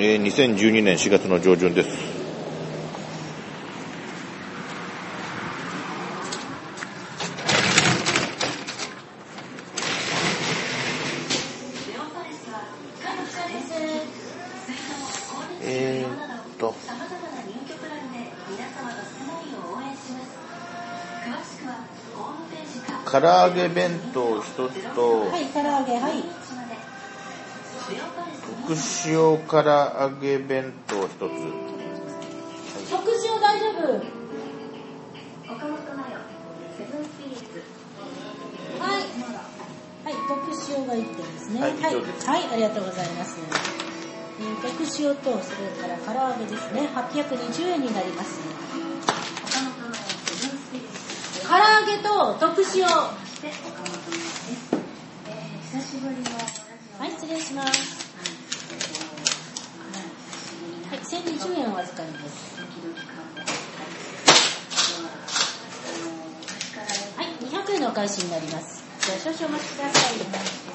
えー2012年4月の上旬です。えーっと、唐揚げ弁当一つと、はい、唐揚げ、はい。福塩唐揚げ弁当一つ。特塩大丈夫？はい。はい、特塩が1点ですね。はいはい、はい、ありがとうございます。えー、特塩と、それから唐揚げですね。820円になります。唐揚げと特塩。はい、失礼します。はい、1020円お預かりです。はい、200円のお返しになります。じゃあ少々お待ちください。